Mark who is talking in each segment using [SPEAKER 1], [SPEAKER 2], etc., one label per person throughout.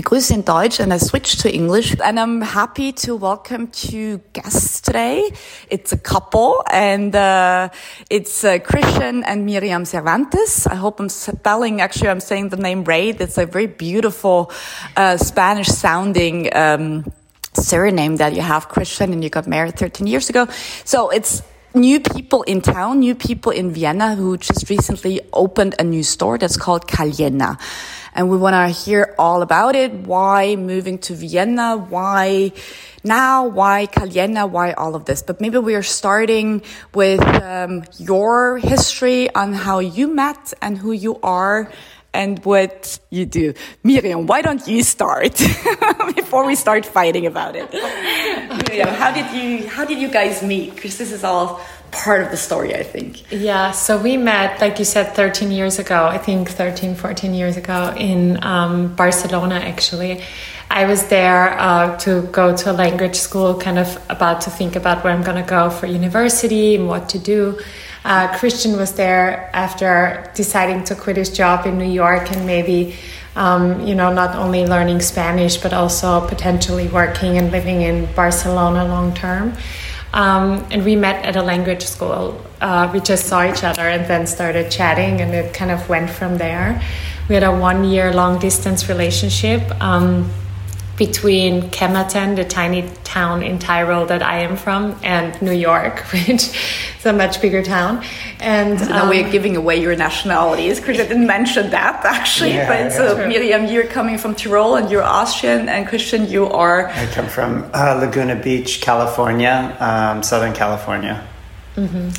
[SPEAKER 1] begrüße in Deutsch and I switched to English. And I'm happy to welcome two guests today. It's a couple and uh, it's uh, Christian and Miriam Cervantes. I hope I'm spelling, actually I'm saying the name right. It's a very beautiful uh, Spanish sounding um, surname that you have, Christian, and you got married 13 years ago. So it's new people in town, new people in Vienna who just recently opened a new store that's called Calienna and we want to hear all about it. Why moving to Vienna? Why now? Why Calienna? Why all of this? But maybe we are starting with um, your history on how you met and who you are and what you do. Miriam, why don't you start before we start fighting about it? Miriam, how did you how did you guys meet? Because this is all part of the story, I think.
[SPEAKER 2] Yeah, so we met, like you said, 13 years ago, I think 13, 14 years ago in um, Barcelona, actually. I was there uh, to go to a language school, kind of about to think about where I'm going to go for university and what to do. Uh, Christian was there after deciding to quit his job in New York and maybe, um, you know, not only learning Spanish, but also potentially working and living in Barcelona long term. Um, and we met at a language school. Uh, we just saw each other and then started chatting, and it kind of went from there. We had a one year long distance relationship. Um, between Kemmerton, the tiny town in Tyrol that I am from, and New York, which is a much bigger town. And
[SPEAKER 1] so now um, we're giving away your nationalities because I didn't mention that actually. Yeah, but so uh, Miriam, you're coming from Tyrol and you're Austrian, and Christian, you are.
[SPEAKER 3] I come from uh, Laguna Beach, California, um, Southern California.
[SPEAKER 2] Mm-hmm.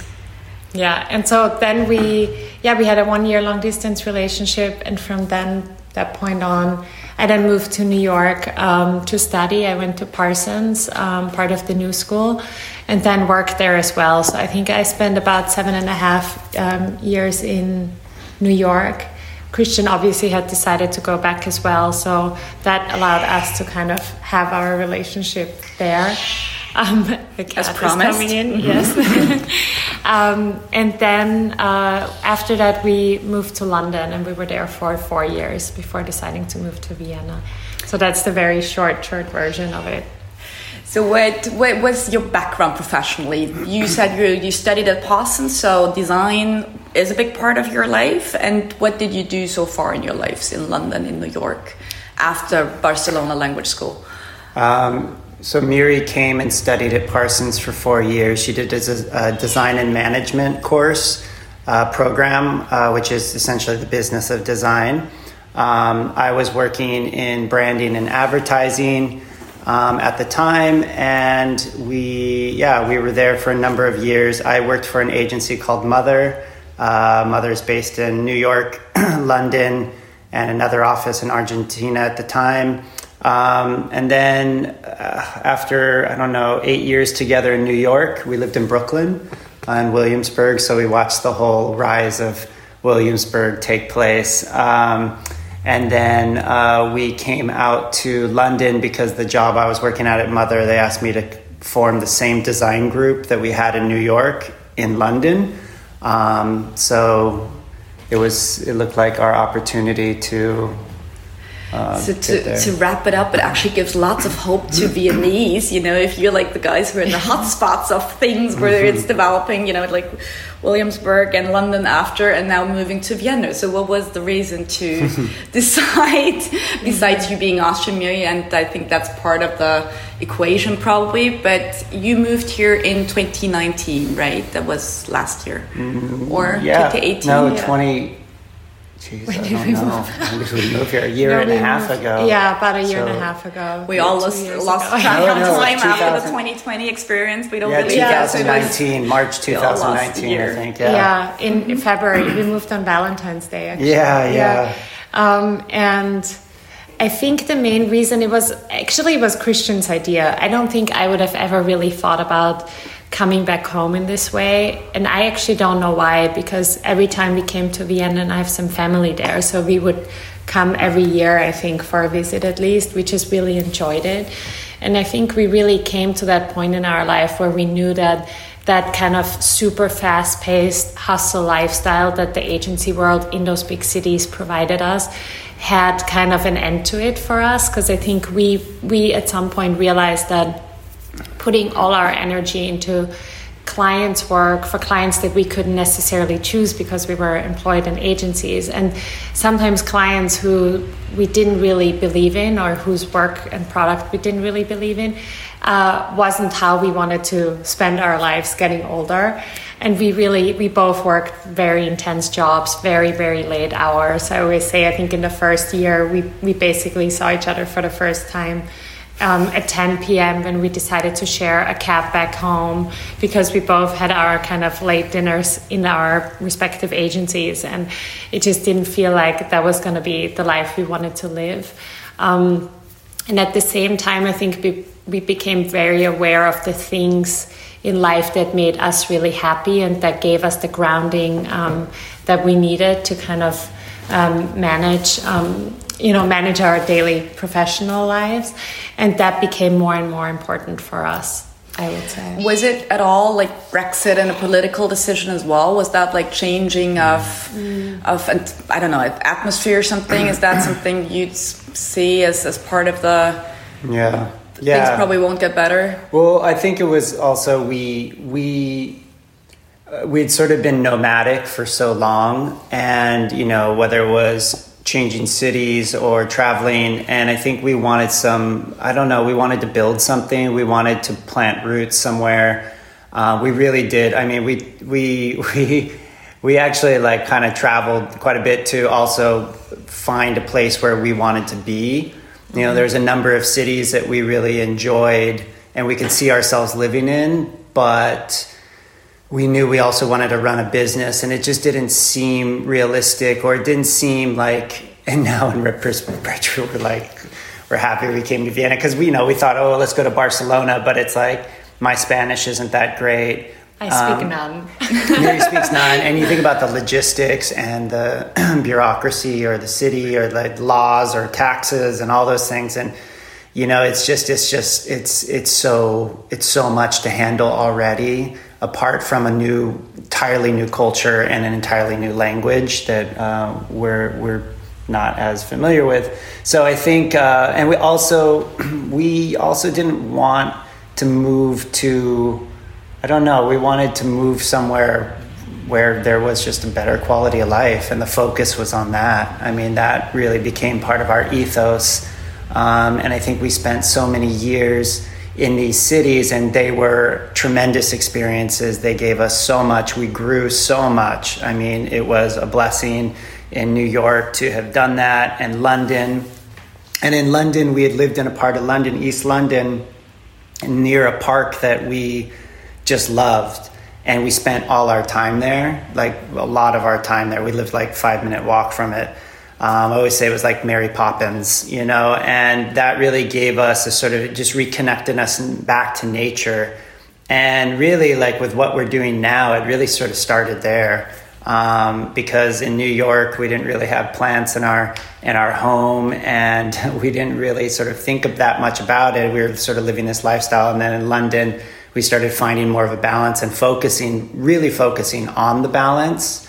[SPEAKER 2] Yeah, and so then we, yeah, we had a one year long distance relationship, and from then that point on I then moved to New York um, to study. I went to Parsons, um, part of the New School, and then worked there as well. So I think I spent about seven and a half um, years in New York. Christian obviously had decided to go back as well, so that allowed us to kind of have our relationship there.
[SPEAKER 1] Um, As promised.
[SPEAKER 2] coming in, mm-hmm. yes. um, and then uh, after that, we moved to London, and we were there for four years before deciding to move to Vienna. So that's the very short, short version of it.
[SPEAKER 1] So, what, what was your background professionally? You said you, you studied at Parsons, so design is a big part of your life. And what did you do so far in your lives in London, in New York, after Barcelona Language School?
[SPEAKER 3] Um, so Miri came and studied at Parsons for four years. She did a, design and management course uh, program, uh, which is essentially the business of design. Um, I was working in branding and advertising um, at the time, and we, yeah, we were there for a number of years. I worked for an agency called Mother. Uh, Mother is based in New York, London, and another office in Argentina at the time. Um, and then uh, after, I don't know, eight years together in New York, we lived in Brooklyn and Williamsburg. So we watched the whole rise of Williamsburg take place. Um, and then uh, we came out to London because the job I was working at at Mother, they asked me to form the same design group that we had in New York in London. Um, so it was, it looked like our opportunity to
[SPEAKER 1] uh, so to, to wrap it up, it actually gives lots of hope to Viennese. You know, if you're like the guys who are in the hot spots of things where mm-hmm. it's developing, you know, like Williamsburg and London after, and now moving to Vienna. So, what was the reason to decide, besides you being Austrian, and I think that's part of the equation probably, but you moved here in 2019, right? That was last year,
[SPEAKER 3] mm,
[SPEAKER 1] or
[SPEAKER 3] yeah.
[SPEAKER 1] 2018?
[SPEAKER 3] No, yeah. 20. Jeez, when I don't we know. Move? we moved here a year no, and a half moved, ago.
[SPEAKER 2] Yeah, about a year so and a half ago.
[SPEAKER 1] We all lost, lost track of time after the 2020 experience. We don't really.
[SPEAKER 3] yeah,
[SPEAKER 1] really
[SPEAKER 3] 2019, March 2019, I think. Yeah,
[SPEAKER 2] yeah in, in February. we moved on Valentine's Day, actually.
[SPEAKER 3] Yeah, yeah.
[SPEAKER 2] yeah. Um, and I think the main reason it was actually it was Christian's idea. I don't think I would have ever really thought about coming back home in this way. And I actually don't know why, because every time we came to Vienna, and I have some family there, so we would come every year, I think, for a visit at least. We just really enjoyed it. And I think we really came to that point in our life where we knew that that kind of super fast paced hustle lifestyle that the agency world in those big cities provided us had kind of an end to it for us because I think we we at some point realized that putting all our energy into clients work for clients that we couldn't necessarily choose because we were employed in agencies. And sometimes clients who we didn't really believe in or whose work and product we didn't really believe in uh, wasn't how we wanted to spend our lives getting older. And we really we both worked very intense jobs very very late hours. I always say i think in the first year we, we basically saw each other for the first time um, at 10 p.m. when we decided to share a cab back home because we both had our kind of late dinners in our respective agencies, and it just didn't feel like that was going to be the life we wanted to live. Um, and at the same time, I think we, we became very aware of the things in life that made us really happy and that gave us the grounding um, that we needed to kind of um, manage um, you know manage our daily professional lives and that became more and more important for us I would say.
[SPEAKER 1] Was it at all like Brexit and a political decision as well? Was that like changing of mm. of I don't know atmosphere or something? Is that something you'd see as as part of the
[SPEAKER 3] yeah
[SPEAKER 1] yeah things probably won't get better?
[SPEAKER 3] Well, I think it was also we we uh, we'd sort of been nomadic for so long, and you know whether it was changing cities or traveling and i think we wanted some i don't know we wanted to build something. We wanted to plant roots somewhere. Uh, we really did. I mean we we we we actually like kind of traveled quite a bit to also find a place where we wanted to be. You know there's a number of cities that we really enjoyed and we could see ourselves living in but we knew we also wanted to run a business and it just didn't seem realistic or it didn't seem like and now in retrospect we're like we're happy we came to vienna because we you know we thought oh let's go to barcelona but it's like my spanish isn't that great
[SPEAKER 2] I speak um, none.
[SPEAKER 3] Mary speaks none, and you think about the logistics and the bureaucracy, or the city, or the laws, or taxes, and all those things, and you know, it's just, it's just, it's, it's so, it's so much to handle already apart from a new, entirely new culture and an entirely new language that uh, we're we're not as familiar with. So I think, uh, and we also we also didn't want to move to. I don't know. We wanted to move somewhere where there was just a better quality of life, and the focus was on that. I mean, that really became part of our ethos, um, and I think we spent so many years in these cities, and they were tremendous experiences. They gave us so much. We grew so much. I mean, it was a blessing in New York to have done that, and London. And in London, we had lived in a part of London, East London, near a park that we just loved. And we spent all our time there, like a lot of our time there. We lived like five minute walk from it. Um, I always say it was like Mary Poppins, you know, and that really gave us a sort of just reconnected us back to nature. And really, like with what we're doing now, it really sort of started there. Um, because in New York we didn't really have plants in our in our home, and we didn't really sort of think of that much about it. We were sort of living this lifestyle, and then in London we started finding more of a balance and focusing, really focusing on the balance,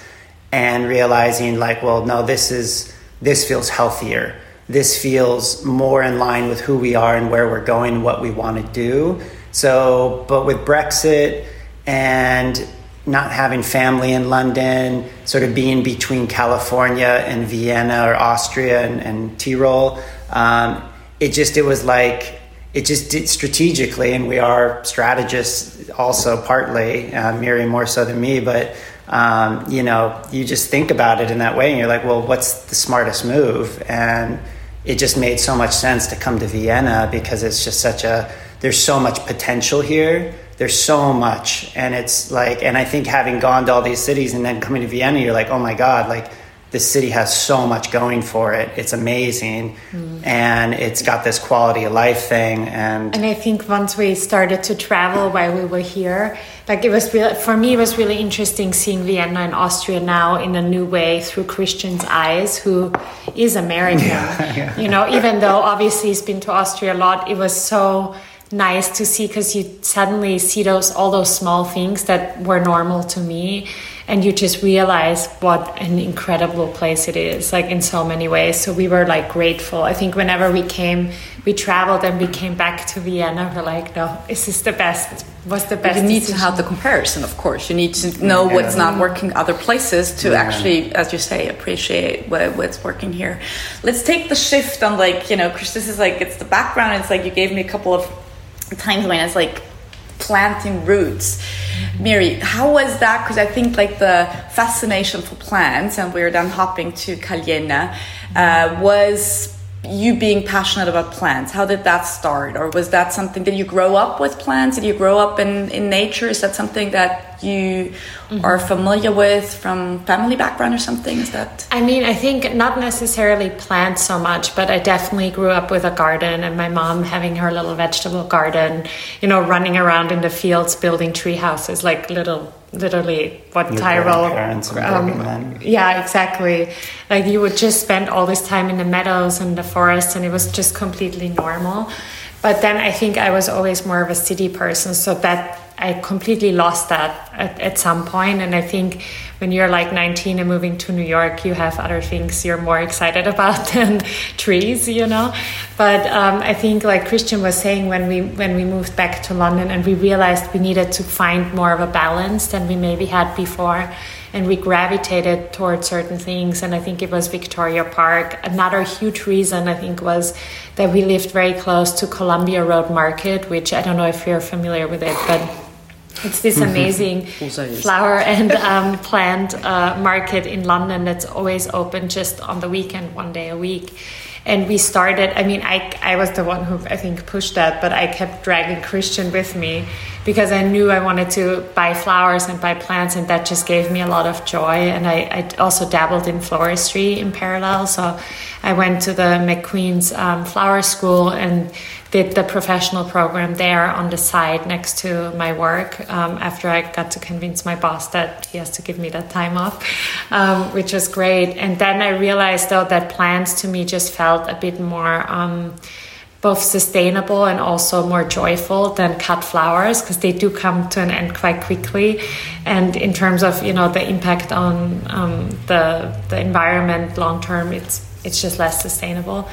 [SPEAKER 3] and realizing like, well, no, this is this feels healthier. This feels more in line with who we are and where we're going, what we want to do. So, but with Brexit and not having family in London, sort of being between California and Vienna or Austria and, and Tyrol, um, it just it was like it just did strategically, and we are strategists also partly, uh, more so than me, but um, you know, you just think about it in that way and you're like, well, what's the smartest move? And it just made so much sense to come to Vienna because it's just such a, there's so much potential here. There's so much. And it's like, and I think having gone to all these cities and then coming to Vienna, you're like, oh my God, like this city has so much going for it. It's amazing, mm. and it's got this quality of life thing. And
[SPEAKER 2] and I think once we started to travel while we were here, like it was really for me, it was really interesting seeing Vienna and Austria now in a new way through Christian's eyes, who is American. Yeah, yeah. You know, even though obviously he's been to Austria a lot, it was so nice to see because you suddenly see those all those small things that were normal to me and you just realize what an incredible place it is like in so many ways. So we were like grateful. I think whenever we came we traveled and we came back to vienna we're like no this is this the best. Was the best
[SPEAKER 1] you need
[SPEAKER 2] decision?
[SPEAKER 1] to have the comparison of course. You need to know yeah. what's not working other places to yeah. actually as you say appreciate what, what's working here. Let's take the shift on like you know chris this is like it's the background. It's like you gave me a couple of times when it's like planting roots Miri, how was that? Because I think like the fascination for plants, and we are then hopping to Calienna, uh, was you being passionate about plants how did that start? Or was that something that you grow up with plants? Did you grow up in, in nature? Is that something that you mm-hmm. are familiar with from family background or something? Is that?
[SPEAKER 2] I mean i think not necessarily plants so much but i definitely grew up with a garden and my mom having her little vegetable garden you know running around in the fields building tree houses like little literally what Your Tyrol. Um, yeah, exactly. Like you would just spend all this time in the meadows and the forest, and it was just completely normal. But then I think I was always more of a city person, so that I completely lost that at, at some point. And I think when you're like 19 and moving to New York, you have other things you're more excited about than trees, you know. But um, I think, like Christian was saying, when we when we moved back to London and we realized we needed to find more of a balance than we maybe had before, and we gravitated towards certain things. And I think it was Victoria Park. Another huge reason I think was that we lived very close to Columbia Road Market, which I don't know if you're familiar with it, but it's this amazing flower and um, plant uh, market in London that's always open just on the weekend, one day a week. And we started, I mean, I, I was the one who I think pushed that, but I kept dragging Christian with me because I knew I wanted to buy flowers and buy plants, and that just gave me a lot of joy. And I, I also dabbled in floristry in parallel. So I went to the McQueen's um, flower school and did the professional program there on the side next to my work um, after I got to convince my boss that he has to give me that time off, um, which was great. And then I realized though that plants to me just felt a bit more. Um, both sustainable and also more joyful than cut flowers because they do come to an end quite quickly and in terms of you know the impact on um, the the environment long term it's it's just less sustainable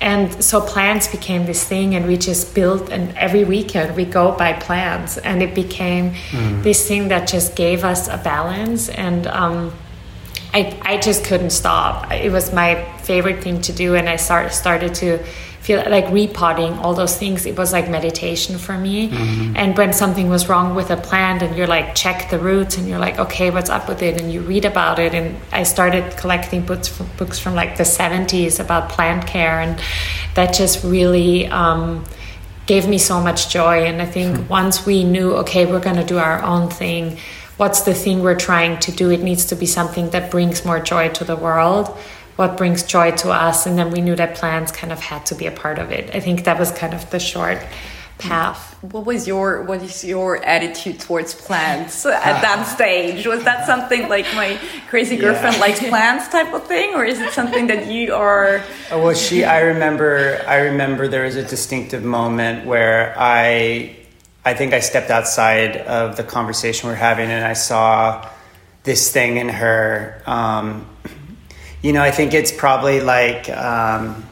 [SPEAKER 2] and so plants became this thing and we just built and every weekend we go buy plants. And it became mm. this thing that just gave us a balance. And um, I, I just couldn't stop. It was my favorite thing to do and i start, started to feel like repotting all those things it was like meditation for me. Mm-hmm. and when something was wrong with a plant and you're like check the roots and you're like okay what's up with it? And you read about it. And i started collecting books from, books from like the 70s about plant care. And that just really um, gave me so much joy. And i think mm-hmm. once we knew okay we're going to do our own thing what's the thing we're trying to do? It needs to be something that brings more joy to the world what brings joy to us and then we knew that plants kind of had to be a part of it. I think that was kind of the short path.
[SPEAKER 1] What was your what is your attitude towards plants at that stage? Was that something like my crazy girlfriend yeah. likes plants type of thing or is it something that you are
[SPEAKER 3] oh, well she i remember i remember there was a distinctive moment where i i think i stepped outside of the conversation we're having and i saw this thing in her um, you know, I think it's probably like um,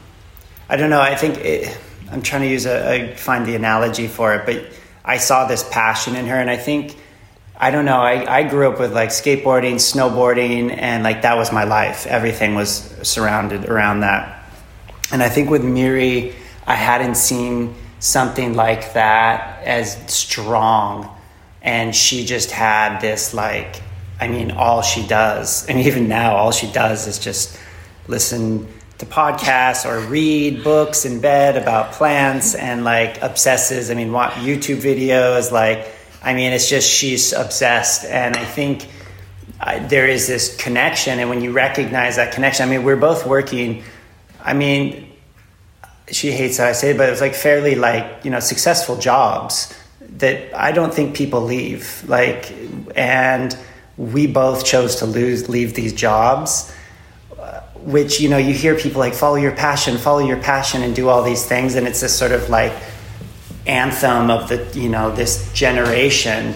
[SPEAKER 3] I don't know. I think it, I'm trying to use a, a find the analogy for it, but I saw this passion in her, and I think I don't know. I, I grew up with like skateboarding, snowboarding, and like that was my life. Everything was surrounded around that. And I think with Miri, I hadn't seen something like that as strong. And she just had this like I mean, all she does, and even now, all she does is just listen to podcasts or read books in bed about plants and like obsesses. I mean, watch YouTube videos. Like, I mean, it's just she's obsessed. And I think uh, there is this connection. And when you recognize that connection, I mean, we're both working. I mean, she hates how I say it, but it was like fairly like, you know, successful jobs that I don't think people leave. Like, and, we both chose to lose leave these jobs uh, which you know you hear people like follow your passion follow your passion and do all these things. And it's this sort of like anthem of the you know this generation.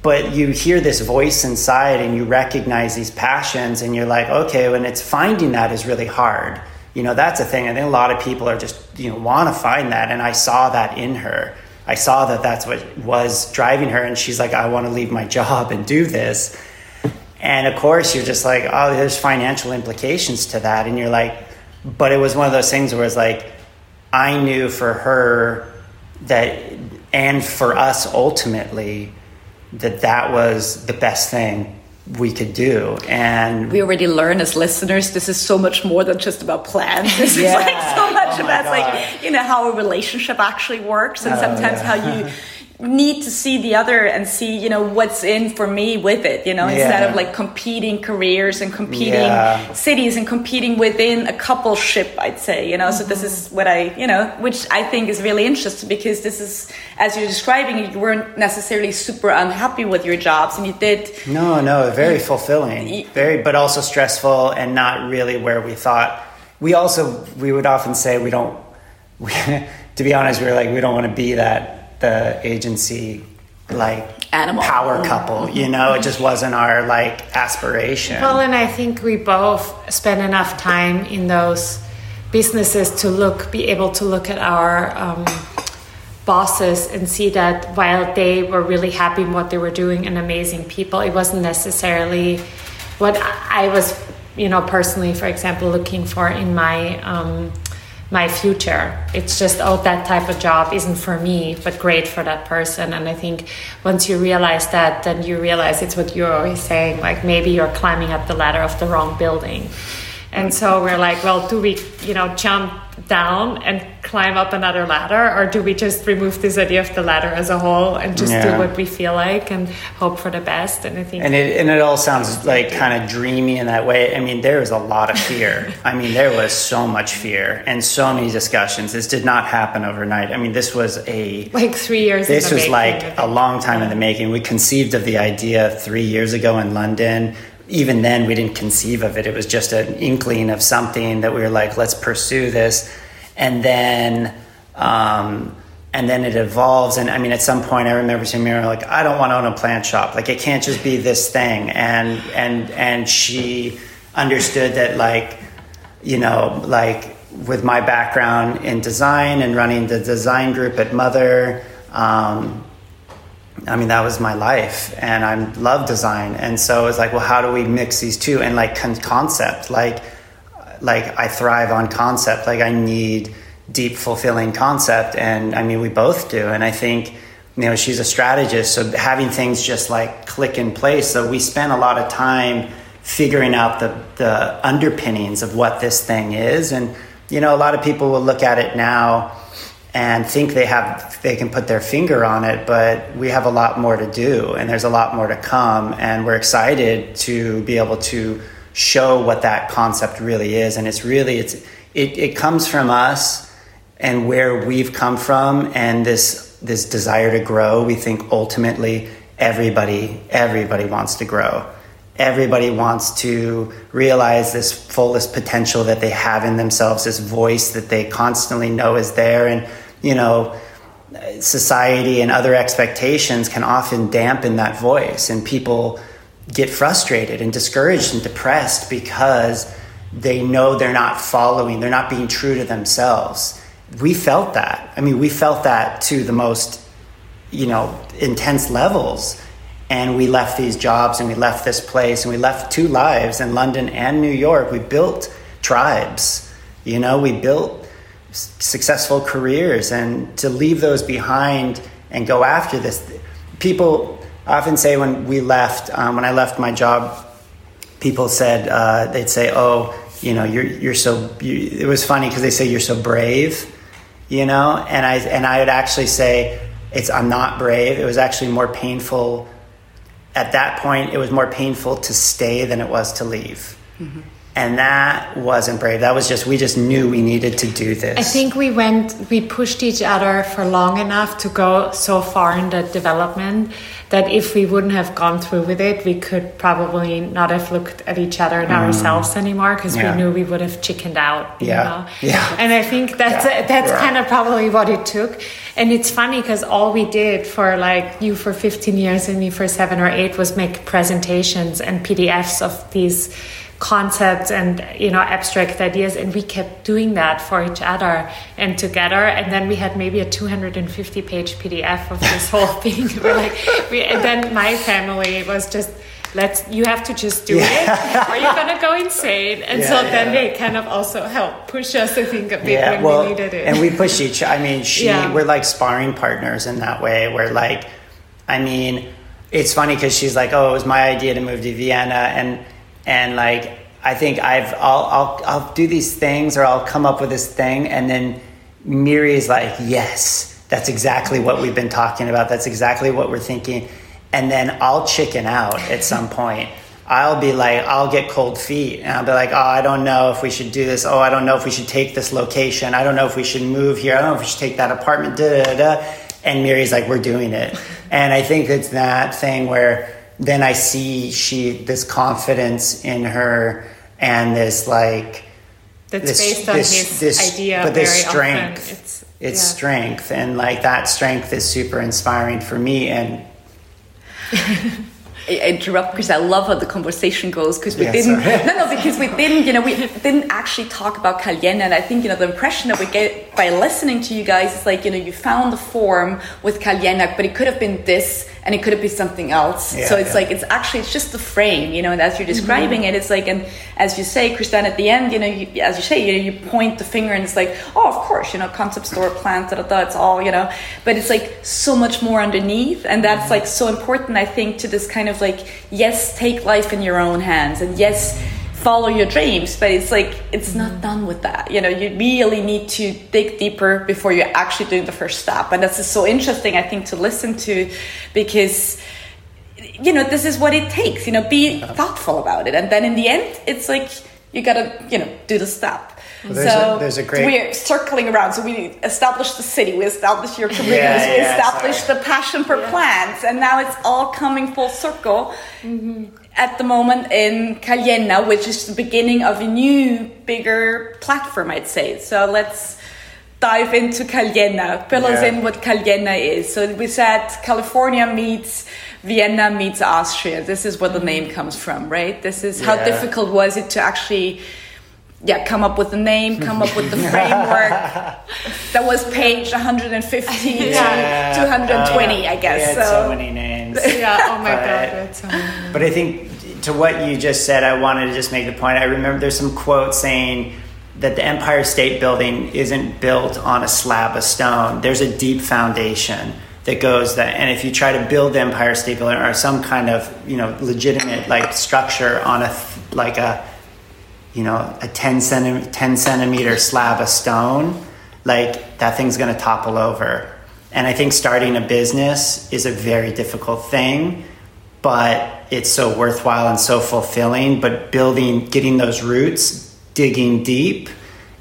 [SPEAKER 3] But you hear this voice inside and you recognize these passions and you're like okay when it's finding that is really hard. You know that's a thing. I think a lot of people are just you know want to find that. And i saw that in her i saw that that's what was driving her and she's like i want to leave my job and do this. And of course you're just like oh there's financial implications to that. And you're like but it was one of those things where it's like i knew for her that and for us ultimately that that was the best thing we could do and
[SPEAKER 1] we already learn as listeners this is so much more than just about plans this
[SPEAKER 3] Yeah.
[SPEAKER 1] is like so much
[SPEAKER 3] Oh
[SPEAKER 1] about like you know how a relationship actually works and
[SPEAKER 3] Oh,
[SPEAKER 1] sometimes
[SPEAKER 3] yeah.
[SPEAKER 1] how you need to see the other and see you know what's in for me with it you know instead of like competing careers and competing
[SPEAKER 3] Yeah.
[SPEAKER 1] cities and competing within a coupleship i'd say you know so this is what i you know which i think is really interesting because this is as you're describing you weren't necessarily super unhappy with your jobs and you did
[SPEAKER 3] No, no, very mm. fulfilling,
[SPEAKER 1] Y-
[SPEAKER 3] very, but also stressful, and not really where we thought. We also we would often say we don't. We, to be honest, we were like we don't want to be that the agency like
[SPEAKER 1] Animal.
[SPEAKER 3] power couple. You know, it just wasn't our like aspiration.
[SPEAKER 2] Well, and I think we both spend enough time in those businesses to look, be able to look at our um, bosses and see that while they were really happy in what they were doing and amazing people, it wasn't necessarily what I I was, you know, personally, for example, looking for in my. Um, my future. It's just, oh, that type of job isn't for me, but great for that person. And I think once you realize that, then you realize it's what you're always saying, like maybe you're climbing up the ladder of the wrong building. And so we're like, well, do we, you know, jump down and climb up another ladder, or do we just remove this idea of the ladder as a whole and just
[SPEAKER 3] Yeah.
[SPEAKER 2] do what we feel like and hope for the best? And I think
[SPEAKER 3] and it and it all sounds like kind of dreamy in that way. I mean, there was a lot of fear. I mean, there was so much fear and so many discussions. This did not happen overnight. I mean, this was a
[SPEAKER 2] like three years. in
[SPEAKER 3] this was
[SPEAKER 2] making,
[SPEAKER 3] like a long time in the making. We conceived of the idea three years ago in London. Even then, we didn't conceive of it. It was just an inkling of something that we were like, let's pursue this. And then, um, and then it evolves. And I mean, at some point, I remember saying, Mira, like, I don't want to own a plant shop. Like, it can't just be this thing. And and and she understood that, like, you know, like with my background in design and running the design group at Mother, um, I mean, that was my life, and I love design, and so it's like, well, how do we mix these two? And like con- concept, like, like I thrive on concept. Like I need deep, fulfilling concept, and I mean, we both do. And I think, you know, she's a strategist, so having things just like click in place. So we spent a lot of time figuring out the the underpinnings of what this thing is, and you know, a lot of people will look at it now and think they have they can put their finger on it but we have a lot more to do and there's a lot more to come and we're excited to be able to show what that concept really is. And it's really it's it, it comes from us and where we've come from and this this desire to grow. We think ultimately everybody everybody wants to grow everybody wants to realize this fullest potential that they have in themselves this voice that they constantly know is there. And you know society and other expectations can often dampen that voice and people get frustrated and discouraged and depressed because they know they're not following they're not being true to themselves. We felt that. I mean we felt that to the most you know intense levels and we left these jobs and we left this place and we left two lives in london and new york. We built tribes you know we built s- successful careers. And to leave those behind and go after this people often say when we left um, when i left my job people said uh, they'd say oh you know you're, you're so you, it was funny because they say you're so brave you know? And i and i would actually say it's i'm not brave. It was actually more painful at that point it was more painful to stay than it was to leave. And that wasn't brave. That was just we just knew we needed to do this.
[SPEAKER 2] I think we went, we pushed each other for long enough to go so far in the development that if we wouldn't have gone through with it, we could probably not have looked at each other and ourselves anymore because
[SPEAKER 3] Mm. Yeah.
[SPEAKER 2] we knew we would have chickened out. You
[SPEAKER 3] Yeah.
[SPEAKER 2] Know?
[SPEAKER 3] Yeah.
[SPEAKER 2] And I think that's
[SPEAKER 3] Yeah.
[SPEAKER 2] that's
[SPEAKER 3] Yeah.
[SPEAKER 2] kind of probably what it took. And it's funny because all we did for like you for 15 years and me for seven or eight was make presentations and PDFs of these concepts and you know abstract ideas and we kept doing that for each other and together and then we had maybe a 250 page pdf of this whole thing we're like we, and then my family was just let's you have to just do it or you're gonna go insane and so
[SPEAKER 3] Yeah,
[SPEAKER 2] then they kind of also helped push us i think a bit
[SPEAKER 3] yeah,
[SPEAKER 2] when
[SPEAKER 3] well,
[SPEAKER 2] we needed it
[SPEAKER 3] and we push each. I mean, she
[SPEAKER 2] Yeah.
[SPEAKER 3] we're like sparring partners in that way. We're like, I mean, it's funny because she's like, oh, it was my idea to move to Vienna, and and like I think I've I'll I'll I'll do these things or I'll come up with this thing, and then Miri is like, yes, that's exactly what we've been talking about. That's exactly what we're thinking, and then I'll chicken out at some point. I'll be like, I'll get cold feet, and I'll be like, oh, I don't know if we should do this. Oh, I don't know if we should take this location. I don't know if we should move here. I don't know if we should take that apartment. Da da da. And Miri's like, we're doing it, and I think it's that thing where then I see she this confidence in her and this like
[SPEAKER 2] that's
[SPEAKER 3] this-
[SPEAKER 2] based on
[SPEAKER 3] this-
[SPEAKER 2] his
[SPEAKER 3] this-
[SPEAKER 2] idea
[SPEAKER 3] but
[SPEAKER 2] very
[SPEAKER 3] this strength
[SPEAKER 2] often it's
[SPEAKER 3] it's
[SPEAKER 2] yeah.
[SPEAKER 3] strength and like that strength is super inspiring for me and
[SPEAKER 1] I interrupt because I love how the conversation goes because we
[SPEAKER 3] Yeah,
[SPEAKER 1] didn't
[SPEAKER 3] sorry.
[SPEAKER 1] no no because we didn't you know we didn't actually talk about Calienna and I think you know the impression that we get by listening to you guys is like you know you found the form with Calienna but it could have been this and it could have been something else.
[SPEAKER 3] Yeah,
[SPEAKER 1] so it's
[SPEAKER 3] yeah.
[SPEAKER 1] like it's actually it's just the frame you know and as you're mm-hmm. describing it it's like and as you say Christian at the end you know you, as you say you know you point the finger and it's like oh of course you know concept store plans da, da, da, it's all you know. But it's like so much more underneath and that's mm-hmm. like so important I think to this kind of like yes take life in your own hands and yes follow your dreams but it's like it's not mm. done with that. You know you really need to dig deeper before you're actually doing the first step. And that's so interesting i think to listen to because you know this is what it takes you know be uh-huh. thoughtful about it. And then in the end it's like you gotta you know do the step.
[SPEAKER 3] Well, there's
[SPEAKER 1] so
[SPEAKER 3] a- there's a great-
[SPEAKER 1] we're circling around. So we established the city we established your communities
[SPEAKER 3] Yeah,
[SPEAKER 1] we
[SPEAKER 3] yeah,
[SPEAKER 1] established
[SPEAKER 3] sorry.
[SPEAKER 1] the passion for plants and now it's all coming full circle mm-hmm. At the moment in Calienna, which is the beginning of a new, bigger platform, I'd say. So let's dive into Calienna. Fill us
[SPEAKER 3] Yeah.
[SPEAKER 1] in what Calienna is. So we said California meets Vienna meets Austria. This is where the name comes from, right? This is how
[SPEAKER 3] Yeah.
[SPEAKER 1] difficult was it to actually yeah, come up with the name, come up with the framework. that was page 150
[SPEAKER 2] Yeah.
[SPEAKER 1] to 220, I guess. so,
[SPEAKER 3] so many names
[SPEAKER 2] yeah oh my
[SPEAKER 3] But-
[SPEAKER 2] god that's so
[SPEAKER 3] But I think to what you just said, I wanted to just make the point. I remember there's some quote saying that the Empire State Building isn't built on a slab of stone. There's a deep foundation that goes that, and if you try to build the Empire State Building or some kind of you know legitimate like structure on a like a you know a 10 centi- 10 centimeter slab of stone, like that thing's going to topple over. And I think starting a business is a very difficult thing but it's so worthwhile and so fulfilling. But building, getting those roots, digging deep,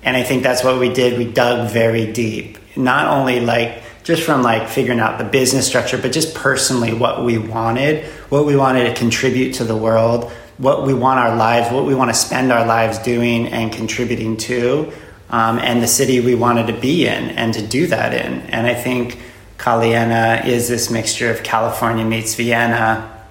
[SPEAKER 3] and I think that's what we did. We dug very deep, not only like just from like figuring out the business structure, but just personally what we wanted, what we wanted to contribute to the world, what we want our lives, what we want to spend our lives doing and contributing to, um, and the city we wanted to be in and to do that in. And I think Calienna is this mixture of California meets Vienna,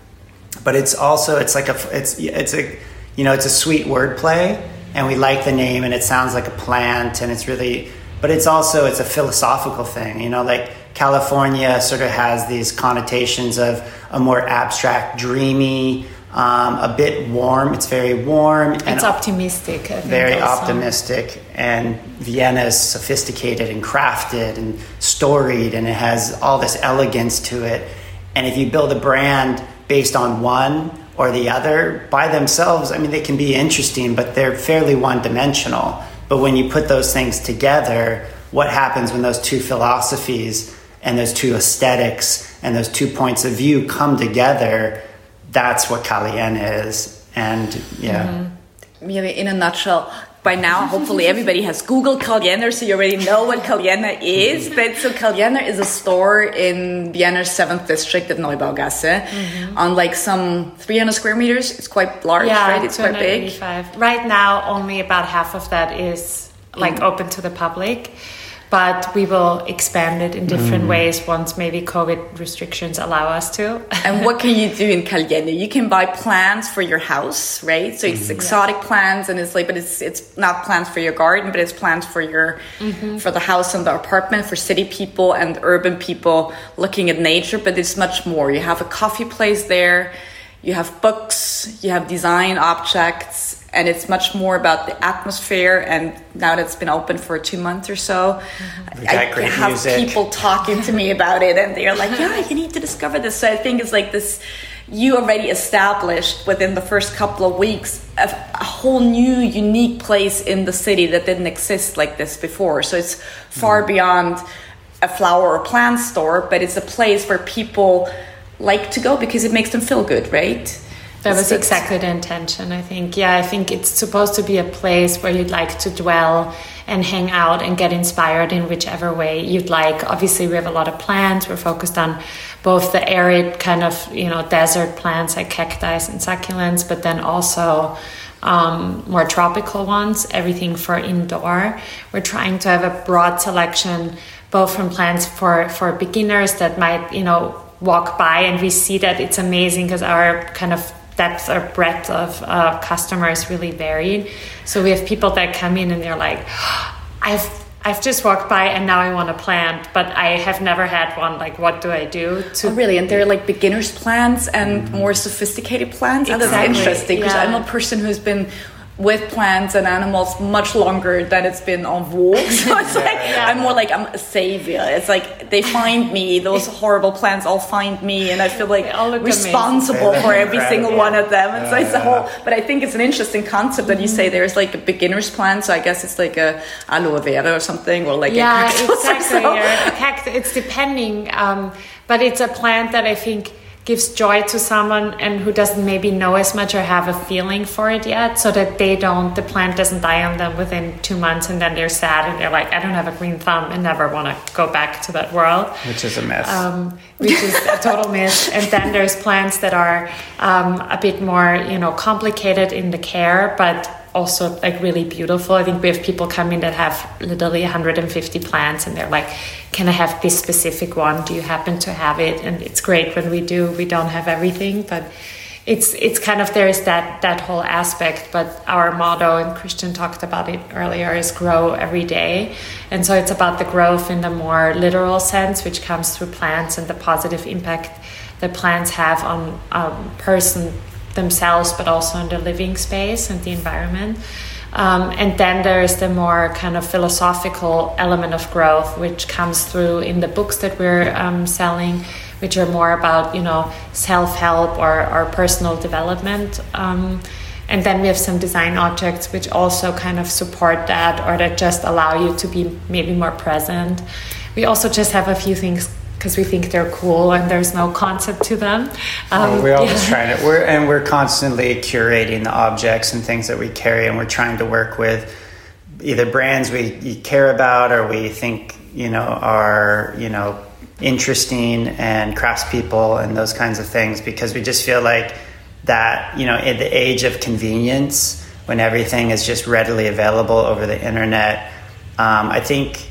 [SPEAKER 3] but it's also it's like a it's it's a you know it's a sweet wordplay, and we like the name, and it sounds like a plant, and it's really, but it's also it's a philosophical thing, you know, like California sort of has these connotations of a more abstract, dreamy, um, a bit warm. It's very warm and
[SPEAKER 2] it's optimistic
[SPEAKER 3] very
[SPEAKER 2] also.
[SPEAKER 3] optimistic and vienna is sophisticated and crafted and storied and it has all this elegance to it and if you build a brand based on one or the other by themselves i mean they can be interesting but they're fairly one dimensional but when you put those things together what happens when those two philosophies and those two aesthetics and those two points of view come together that's what Calienna is and yeah
[SPEAKER 1] Really, in a nutshell, by now, hopefully everybody has Googled Calienna, so you already know what Calienna is. But so Calienna is a store in Vienna's 7th district at Neubaugasse mm-hmm. on like some 300 square meters. It's quite large,
[SPEAKER 2] yeah,
[SPEAKER 1] right? It's quite big.
[SPEAKER 2] Right now, only about half of that is like mm. open to the public but we will expand it in different mm. ways once maybe COVID restrictions allow us to.
[SPEAKER 1] and what can you do in Calienna? You can buy plants for your house, right? So it's mm. exotic yeah. plants, and it's like, but it's it's not plants for your garden, but it's plants for your mm-hmm. for the house and the apartment for city people and urban people looking at nature. But it's much more. You have a coffee place there. You have books. You have design objects and it's much more about the atmosphere. And now that it's been open for two months or so.
[SPEAKER 3] I have music.
[SPEAKER 1] people talking to me about it, and they're like, "Yeah, you need to discover this." So I think it's like this. You already established within the first couple of weeks a, a whole new, unique place in the city that didn't exist like this before. So it's far mm. beyond a flower or plant store, but it's a place where people like to go because it makes them feel good, right?
[SPEAKER 2] That was exactly the intention, I think. Yeah, I think it's supposed to be a place where you'd like to dwell and hang out and get inspired in whichever way you'd like. Obviously, we have a lot of plants. We're focused on both the arid kind of, you know, desert plants like cacti and succulents, but then also um, more tropical ones, everything for indoor. We're trying to have a broad selection, both from plants for, for beginners that might, you know, walk by and we see that it's amazing because our kind of depth or breadth of uh, customers really varied. So we have people that come in and they're like, I've I've just walked by and now I want a plant, but I have never had one. Like, what do I do?
[SPEAKER 1] To oh, really? And they're like beginners plants and more sophisticated plants. Exactly. That's interesting because yeah. I'm a person who's been with plants and animals much longer than it's been on vogue. So it's like yeah. I'm more like I'm a savior. It's like they find me, those horrible plants all find me and I feel like responsible for every single yeah. one of them. And so it's a whole but I think it's an interesting concept that you say there's like a beginner's plant. So I guess it's like a aloe vera or something or like
[SPEAKER 2] yeah, exactly. So. Yeah, it's depending. Um, but it's a plant that I think gives joy to someone and who doesn't maybe know as much or have a feeling for it yet so that they don't the plant doesn't die on them within two months and then they're sad and they're like i don't have a green thumb and never want to go back to that world.
[SPEAKER 3] Which is a mess.
[SPEAKER 2] Um, which is a total mess. And then there's plants that are um, a bit more you know complicated in the care but also like really beautiful. I think we have people coming that have literally 150 plants and they're like, can I have this specific one? Do you happen to have it? And it's great when we do. We don't have everything, but it's it's kind of there is that that whole aspect. But our motto, and Christian talked about it earlier, is grow every day. And so it's about the growth in the more literal sense, which comes through plants and the positive impact that plants have on a person themselves, but also in the living space and the environment. Um, and then there's the more kind of philosophical element of growth, which comes through in the books that we're um, selling, which are more about you know self help or, or personal development. Um, and then we have some design objects which also kind of support that or that just allow you to be maybe more present. We also just have a few things because we think they're cool and there's no concept to them.
[SPEAKER 3] Um, we're always yeah. trying to, we're, and we're constantly curating the objects and things that we carry, and we're trying to work with either brands we care about or we think you know are you know interesting and craftspeople and those kinds of things because we just feel like that you know in the age of convenience when everything is just readily available over the internet um, i think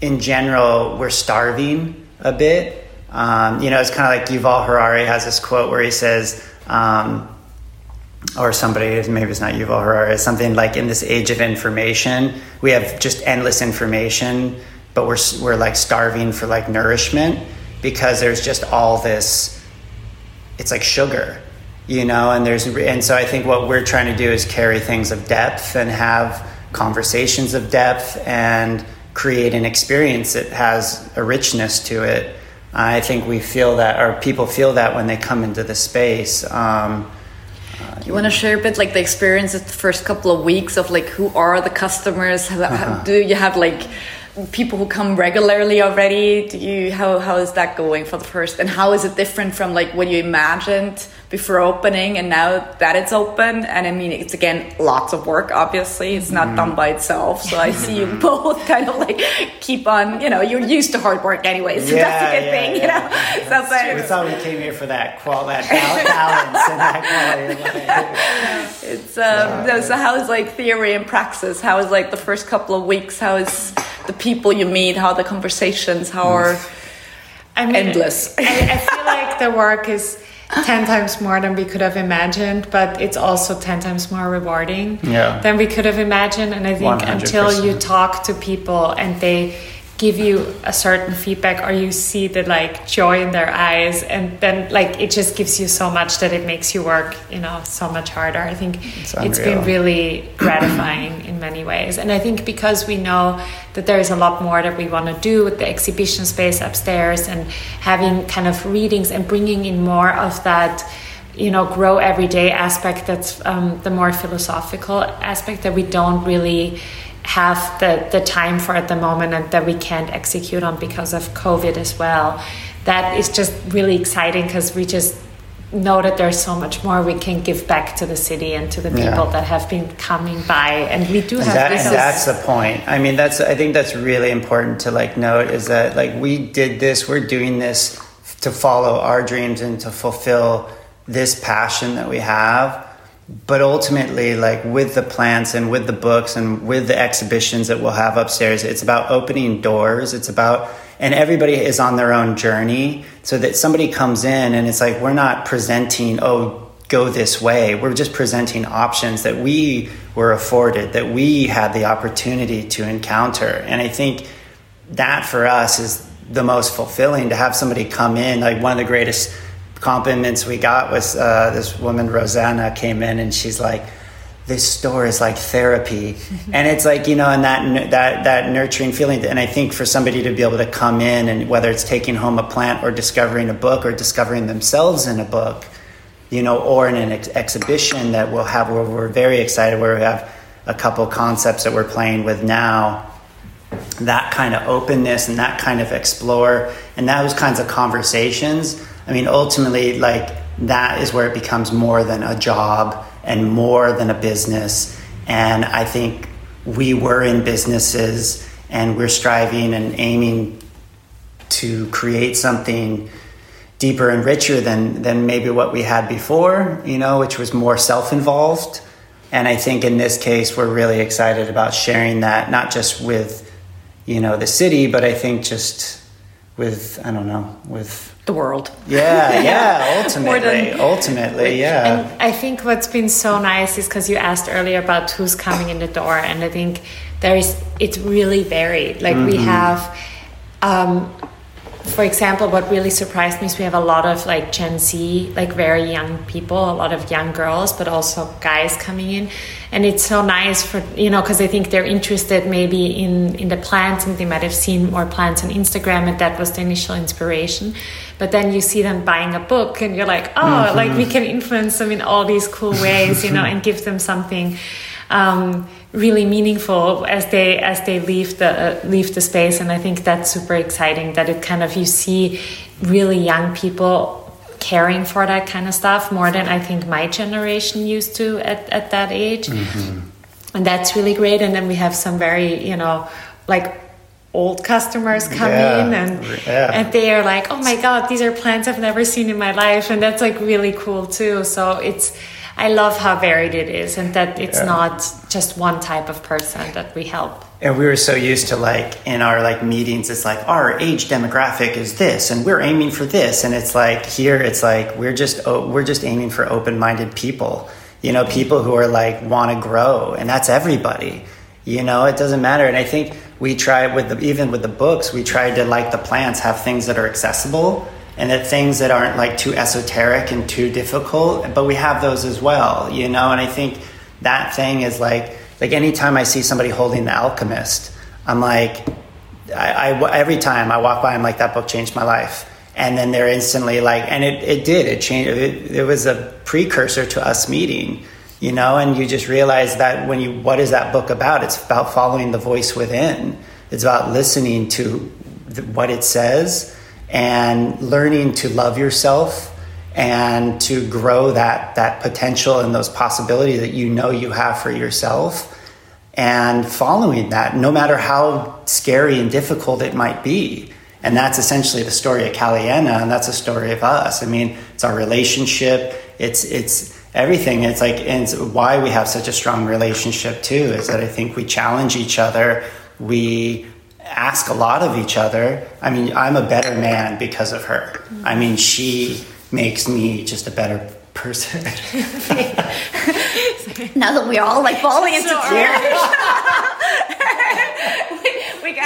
[SPEAKER 3] in general we're starving a bit. Um, you know, it's kind of like Yuval Harari has this quote where he says, um, or somebody, maybe it's not Yuval Harari, something like in this age of information, we have just endless information, but we're, we're like starving for like nourishment because there's just all this, it's like sugar, you know, and there's, and so I think what we're trying to do is carry things of depth and have conversations of depth and, create an experience that has a richness to it. I think we feel that, or people feel that when they come into the space. Um,
[SPEAKER 1] you want to share a bit like the experience of the first couple of weeks of like who are the customers? Uh-huh. Do you have like people who come regularly already? Do you how how is that going for the first? And how is it different from like what you imagined before opening and now that it's open? And I mean, it's again lots of work. Obviously, it's not mm. done by itself. So I see you both kind of like keep on. You know, you're used to hard work anyway, so yeah, that's a good yeah, thing. Yeah. You know,
[SPEAKER 3] so but, we thought we came here for that qual that balance and that
[SPEAKER 1] quality. it's um. So, so how is like theory and praxis? How is like the first couple of weeks? How is the people you meet? How the conversations? How are mm. I mean, endless?
[SPEAKER 2] I, I feel like the work is 10 times more than we could have imagined, but it's also 10 times more rewarding
[SPEAKER 3] yeah.
[SPEAKER 2] than we could have imagined. And I think 100%. until you talk to people and they give you a certain feedback or you see the like joy in their eyes and then like it just gives you so much that it makes you work you know so much harder. I think it's, it's been really gratifying in many ways. And i think because we know that there is a lot more that we want to do with the exhibition space upstairs and having kind of readings and bringing in more of that you know grow every day aspect that's um, the more philosophical aspect that we don't really have the, the time for at the moment and that we can't execute on because of COVID as well. That is just really exciting because we just know that there's so much more we can give back to the city and to the people yeah. that have been coming by and we do have
[SPEAKER 3] that, and that's the point i mean that's i think that's really important to like note is that like we did this we're doing this to follow our dreams and to fulfill this passion that we have but ultimately like with the plants and with the books and with the exhibitions that we'll have upstairs it's about opening doors. It's about and everybody is on their own journey. So that somebody comes in and it's like we're not presenting oh go this way. We're just presenting options that we were afforded that we had the opportunity to encounter. And i think that for us is the most fulfilling to have somebody come in like one of the greatest compliments we got was uh, this woman Rosanna came in and she's like, "This store is like therapy," and it's like you know, and that that that nurturing feeling. And I think for somebody to be able to come in and whether it's taking home a plant or discovering a book or discovering themselves in a book, you know, or in an ex- exhibition that we'll have where we're very excited, where we have a couple concepts that we're playing with now that kind of openness and that kind of explore and those kinds of conversations I mean, ultimately, like that is where it becomes more than a job and more than a business. And I think we were in businesses and we're striving and aiming to create something deeper and richer than than maybe what we had before, you know, which was more self-involved. And I think in this case we're really excited about sharing that not just with you know the city, but I think just with I don't know, with
[SPEAKER 1] the world.
[SPEAKER 3] Yeah, yeah, ultimately, than, ultimately, yeah.
[SPEAKER 2] And I think what's been so nice is because you asked earlier about who's coming in the door, and I think there is it's really varied. Like mm-hmm. we have. Um, for example, what really surprised me is we have a lot of like Gen Z, like very young people, a lot of young girls, but also guys coming in, and it's so nice for you know because I think they're interested maybe in in the plants and they might have seen more plants on Instagram, and that was the initial inspiration. But then you see them buying a book, and you're like, oh, mm-hmm. like we can influence them in all these cool ways, you know, and give them something. Um, really meaningful as they as they leave the uh, leave the space. And i think that's super exciting that it kind of you see really young people caring for that kind of stuff more than i think my generation used to at, at that age. Mm-hmm. and that's really great. And then we have some very you know like old customers come yeah, in and yeah. and they are like oh my god these are plants i've never seen in my life. And that's like really cool too. So it's I love how varied it is and that it's yeah. not just one type of person that we help.
[SPEAKER 3] And we were so used to like in our like meetings, it's like our age demographic is this, and we're aiming for this, and it's like here, it's like we're just oh, we're just aiming for open-minded people, you know, people who are like want to grow, and that's everybody, you know, it doesn't matter. And I think we try with the even with the books, we tried to like the plants have things that are accessible and that things that aren't like too esoteric and too difficult but we have those as well you know and i think that thing is like like anytime i see somebody holding the alchemist i'm like I, I every time i walk by i'm like that book changed my life. And then they're instantly like and it, it did it changed it, it was a precursor to us meeting you know and you just realize that when you what is that book about? It's about following the voice within. It's about listening to what it says and learning to love yourself and to grow that that potential and those possibilities that you know you have for yourself and following that no matter how scary and difficult it might be. And that's essentially the story of Calienna and that's a story of us. I mean it's our relationship. It's it's everything. It's like and it's why we have such a strong relationship too is that i think we challenge each other. We ask a lot of each other i mean i'm a better man because of her i mean she makes me just a better person.
[SPEAKER 1] now that we're all like falling into tears.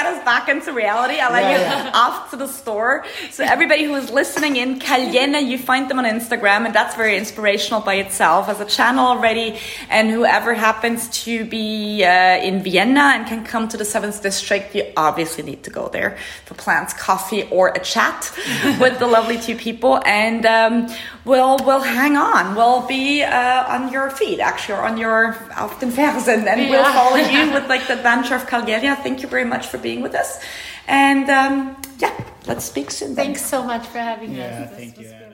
[SPEAKER 1] Got us back into reality. I'll let
[SPEAKER 3] Yeah,
[SPEAKER 1] you
[SPEAKER 3] yeah.
[SPEAKER 1] off to the store. So everybody who is listening in Calienna, you find them on Instagram, and that's very inspirational by itself as a channel already. And whoever happens to be uh, in Vienna and can come to the Seventh District, you obviously need to go there for plants, coffee, or a chat with the lovely two people. And um, we'll we'll hang on. We'll be uh, on your feed, actually, or on your auf den Fersen, and we'll follow you with like the adventure of Calienna. Thank you very much for being with us. And um, yeah, let's speak soon. then.
[SPEAKER 2] Thanks so much for having
[SPEAKER 3] Yeah,
[SPEAKER 2] us. This
[SPEAKER 3] thank
[SPEAKER 2] was
[SPEAKER 3] you,
[SPEAKER 2] great.